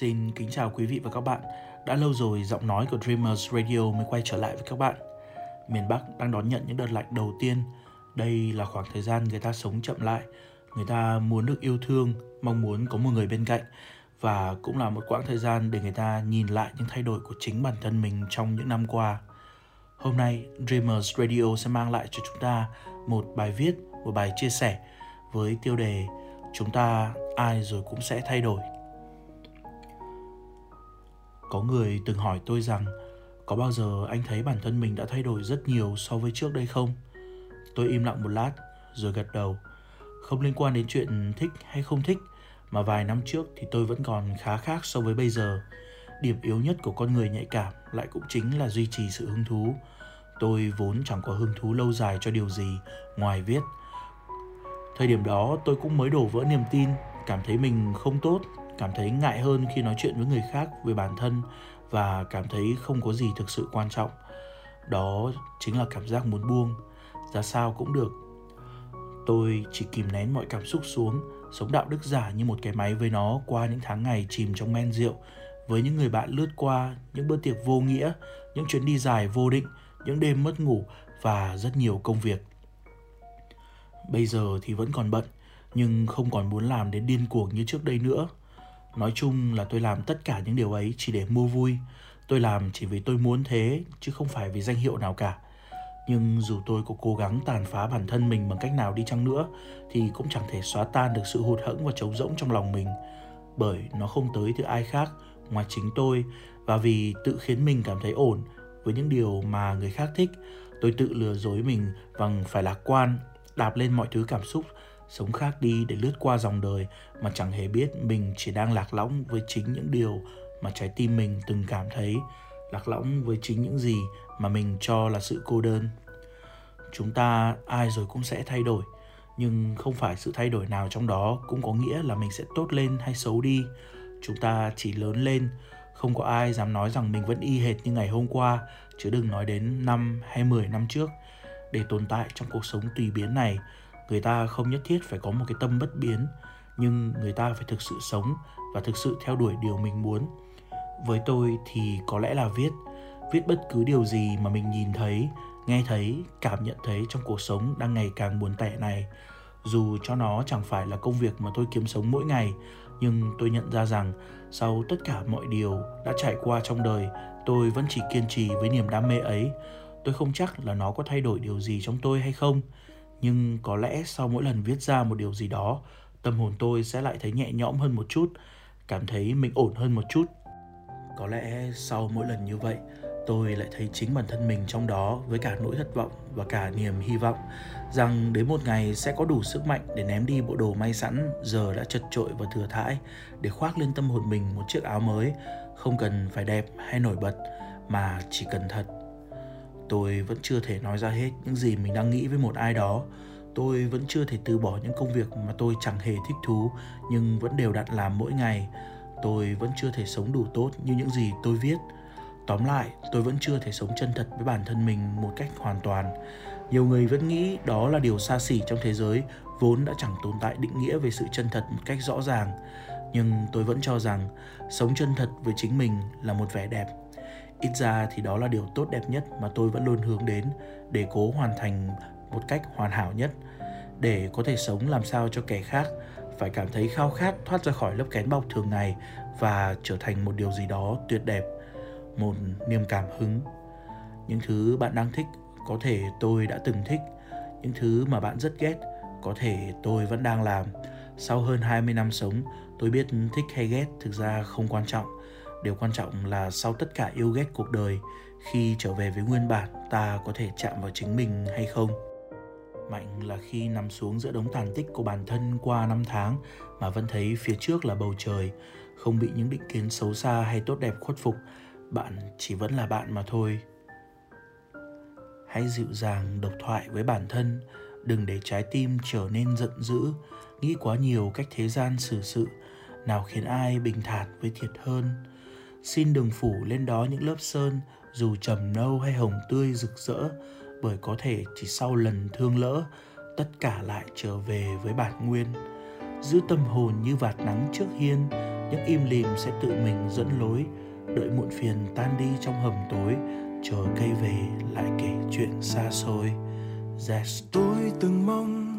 Xin kính chào quý vị và các bạn. Đã lâu rồi giọng nói của Dreamers Radio mới quay trở lại với các bạn. Miền Bắc đang đón nhận những đợt lạnh đầu tiên. Đây là khoảng thời gian người ta sống chậm lại, người ta muốn được yêu thương, mong muốn có một người bên cạnh và cũng là một quãng thời gian để người ta nhìn lại những thay đổi của chính bản thân mình trong những năm qua. Hôm nay, Dreamers Radio sẽ mang lại cho chúng ta một bài viết, một bài chia sẻ với tiêu đề Chúng ta ai rồi cũng sẽ thay đổi. Có người từng hỏi tôi rằng có bao giờ anh thấy bản thân mình đã thay đổi rất nhiều so với trước đây không? Tôi im lặng một lát rồi gật đầu. Không liên quan đến chuyện thích hay không thích mà vài năm trước thì tôi vẫn còn khá khác so với bây giờ. Điểm yếu nhất của con người nhạy cảm lại cũng chính là duy trì sự hứng thú. Tôi vốn chẳng có hứng thú lâu dài cho điều gì ngoài viết. Thời điểm đó tôi cũng mới đổ vỡ niềm tin, cảm thấy mình không tốt cảm thấy ngại hơn khi nói chuyện với người khác về bản thân và cảm thấy không có gì thực sự quan trọng. Đó chính là cảm giác muốn buông. Ra sao cũng được. Tôi chỉ kìm nén mọi cảm xúc xuống, sống đạo đức giả như một cái máy với nó qua những tháng ngày chìm trong men rượu, với những người bạn lướt qua những bữa tiệc vô nghĩa, những chuyến đi dài vô định, những đêm mất ngủ và rất nhiều công việc. Bây giờ thì vẫn còn bận, nhưng không còn muốn làm đến điên cuồng như trước đây nữa. Nói chung là tôi làm tất cả những điều ấy chỉ để mua vui. Tôi làm chỉ vì tôi muốn thế, chứ không phải vì danh hiệu nào cả. Nhưng dù tôi có cố gắng tàn phá bản thân mình bằng cách nào đi chăng nữa, thì cũng chẳng thể xóa tan được sự hụt hẫng và trống rỗng trong lòng mình. Bởi nó không tới từ ai khác ngoài chính tôi, và vì tự khiến mình cảm thấy ổn với những điều mà người khác thích, tôi tự lừa dối mình bằng phải lạc quan, đạp lên mọi thứ cảm xúc sống khác đi để lướt qua dòng đời mà chẳng hề biết mình chỉ đang lạc lõng với chính những điều mà trái tim mình từng cảm thấy, lạc lõng với chính những gì mà mình cho là sự cô đơn. Chúng ta ai rồi cũng sẽ thay đổi, nhưng không phải sự thay đổi nào trong đó cũng có nghĩa là mình sẽ tốt lên hay xấu đi. Chúng ta chỉ lớn lên, không có ai dám nói rằng mình vẫn y hệt như ngày hôm qua, chứ đừng nói đến năm hay 10 năm trước. Để tồn tại trong cuộc sống tùy biến này người ta không nhất thiết phải có một cái tâm bất biến, nhưng người ta phải thực sự sống và thực sự theo đuổi điều mình muốn. Với tôi thì có lẽ là viết viết bất cứ điều gì mà mình nhìn thấy, nghe thấy, cảm nhận thấy trong cuộc sống đang ngày càng buồn tẻ này. Dù cho nó chẳng phải là công việc mà tôi kiếm sống mỗi ngày, nhưng tôi nhận ra rằng sau tất cả mọi điều đã trải qua trong đời, tôi vẫn chỉ kiên trì với niềm đam mê ấy. Tôi không chắc là nó có thay đổi điều gì trong tôi hay không nhưng có lẽ sau mỗi lần viết ra một điều gì đó, tâm hồn tôi sẽ lại thấy nhẹ nhõm hơn một chút, cảm thấy mình ổn hơn một chút. Có lẽ sau mỗi lần như vậy, tôi lại thấy chính bản thân mình trong đó với cả nỗi thất vọng và cả niềm hy vọng rằng đến một ngày sẽ có đủ sức mạnh để ném đi bộ đồ may sẵn, giờ đã chật trội và thừa thãi, để khoác lên tâm hồn mình một chiếc áo mới, không cần phải đẹp hay nổi bật, mà chỉ cần thật tôi vẫn chưa thể nói ra hết những gì mình đang nghĩ với một ai đó. Tôi vẫn chưa thể từ bỏ những công việc mà tôi chẳng hề thích thú, nhưng vẫn đều đặn làm mỗi ngày. Tôi vẫn chưa thể sống đủ tốt như những gì tôi viết. Tóm lại, tôi vẫn chưa thể sống chân thật với bản thân mình một cách hoàn toàn. Nhiều người vẫn nghĩ đó là điều xa xỉ trong thế giới, vốn đã chẳng tồn tại định nghĩa về sự chân thật một cách rõ ràng. Nhưng tôi vẫn cho rằng, sống chân thật với chính mình là một vẻ đẹp ít ra thì đó là điều tốt đẹp nhất mà tôi vẫn luôn hướng đến để cố hoàn thành một cách hoàn hảo nhất. Để có thể sống làm sao cho kẻ khác, phải cảm thấy khao khát thoát ra khỏi lớp kén bọc thường ngày và trở thành một điều gì đó tuyệt đẹp, một niềm cảm hứng. Những thứ bạn đang thích, có thể tôi đã từng thích. Những thứ mà bạn rất ghét, có thể tôi vẫn đang làm. Sau hơn 20 năm sống, tôi biết thích hay ghét thực ra không quan trọng điều quan trọng là sau tất cả yêu ghét cuộc đời, khi trở về với nguyên bản, ta có thể chạm vào chính mình hay không? Mạnh là khi nằm xuống giữa đống tàn tích của bản thân qua năm tháng mà vẫn thấy phía trước là bầu trời, không bị những định kiến xấu xa hay tốt đẹp khuất phục, bạn chỉ vẫn là bạn mà thôi. Hãy dịu dàng, độc thoại với bản thân, đừng để trái tim trở nên giận dữ, nghĩ quá nhiều cách thế gian xử sự, nào khiến ai bình thản với thiệt hơn xin đừng phủ lên đó những lớp sơn, dù trầm nâu hay hồng tươi rực rỡ, bởi có thể chỉ sau lần thương lỡ, tất cả lại trở về với bản nguyên. Giữ tâm hồn như vạt nắng trước hiên những im lìm sẽ tự mình dẫn lối. Đợi muộn phiền tan đi trong hầm tối, chờ cây về lại kể chuyện xa xôi. Yes. tôi từng mong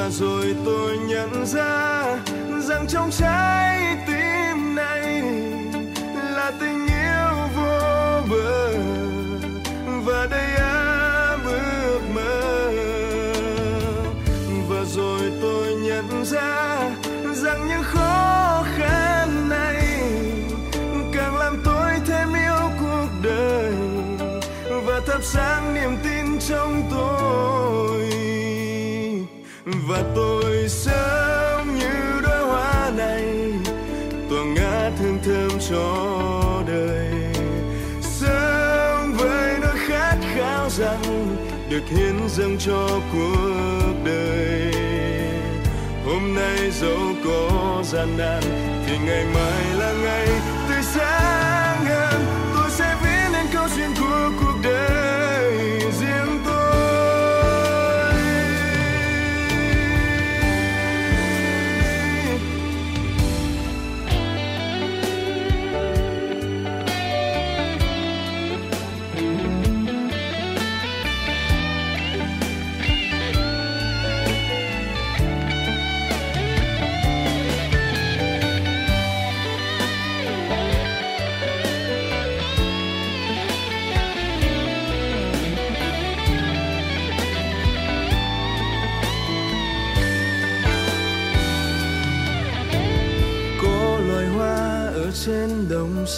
và rồi tôi nhận ra rằng trong trái tim này là tình yêu vô bờ. Và đây áp ước mơ. Và rồi tôi nhận ra rằng những khó khăn này càng làm tôi thêm yêu cuộc đời. Và thắp sáng niềm tin trong tôi. Thương thơm cho đời. Sống với nỗi khát khao rằng được hiến dâng cho cuộc đời. Hôm nay dẫu có gian nan thì ngày mai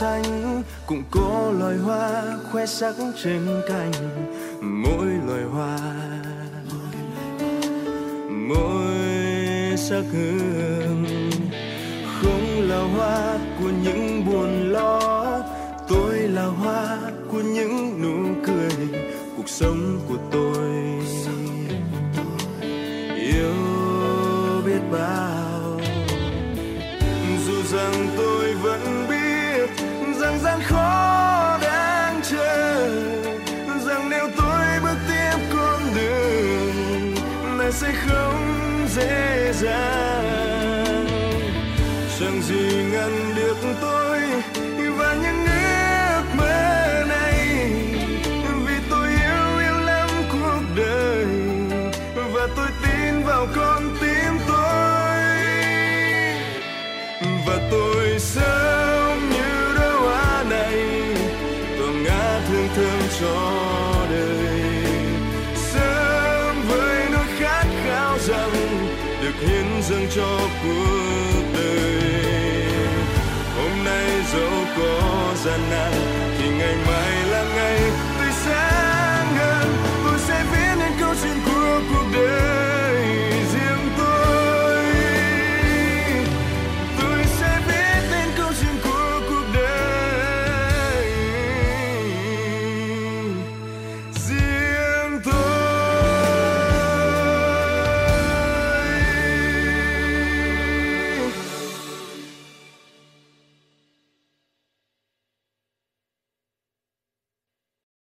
xanh, cũng có loài hoa khoe sắc trên cành. Mỗi loài hoa, mỗi sắc hương. Không là hoa của những buồn lo, tôi là hoa của những nụ cười. Cuộc sống của tôi. Dễ dàng. Chẳng gì ngăn được tôi và những ước mơ này. Vì tôi yêu yêu lắm cuộc đời. Và tôi tin vào con tim tôi. Và tôi cuộc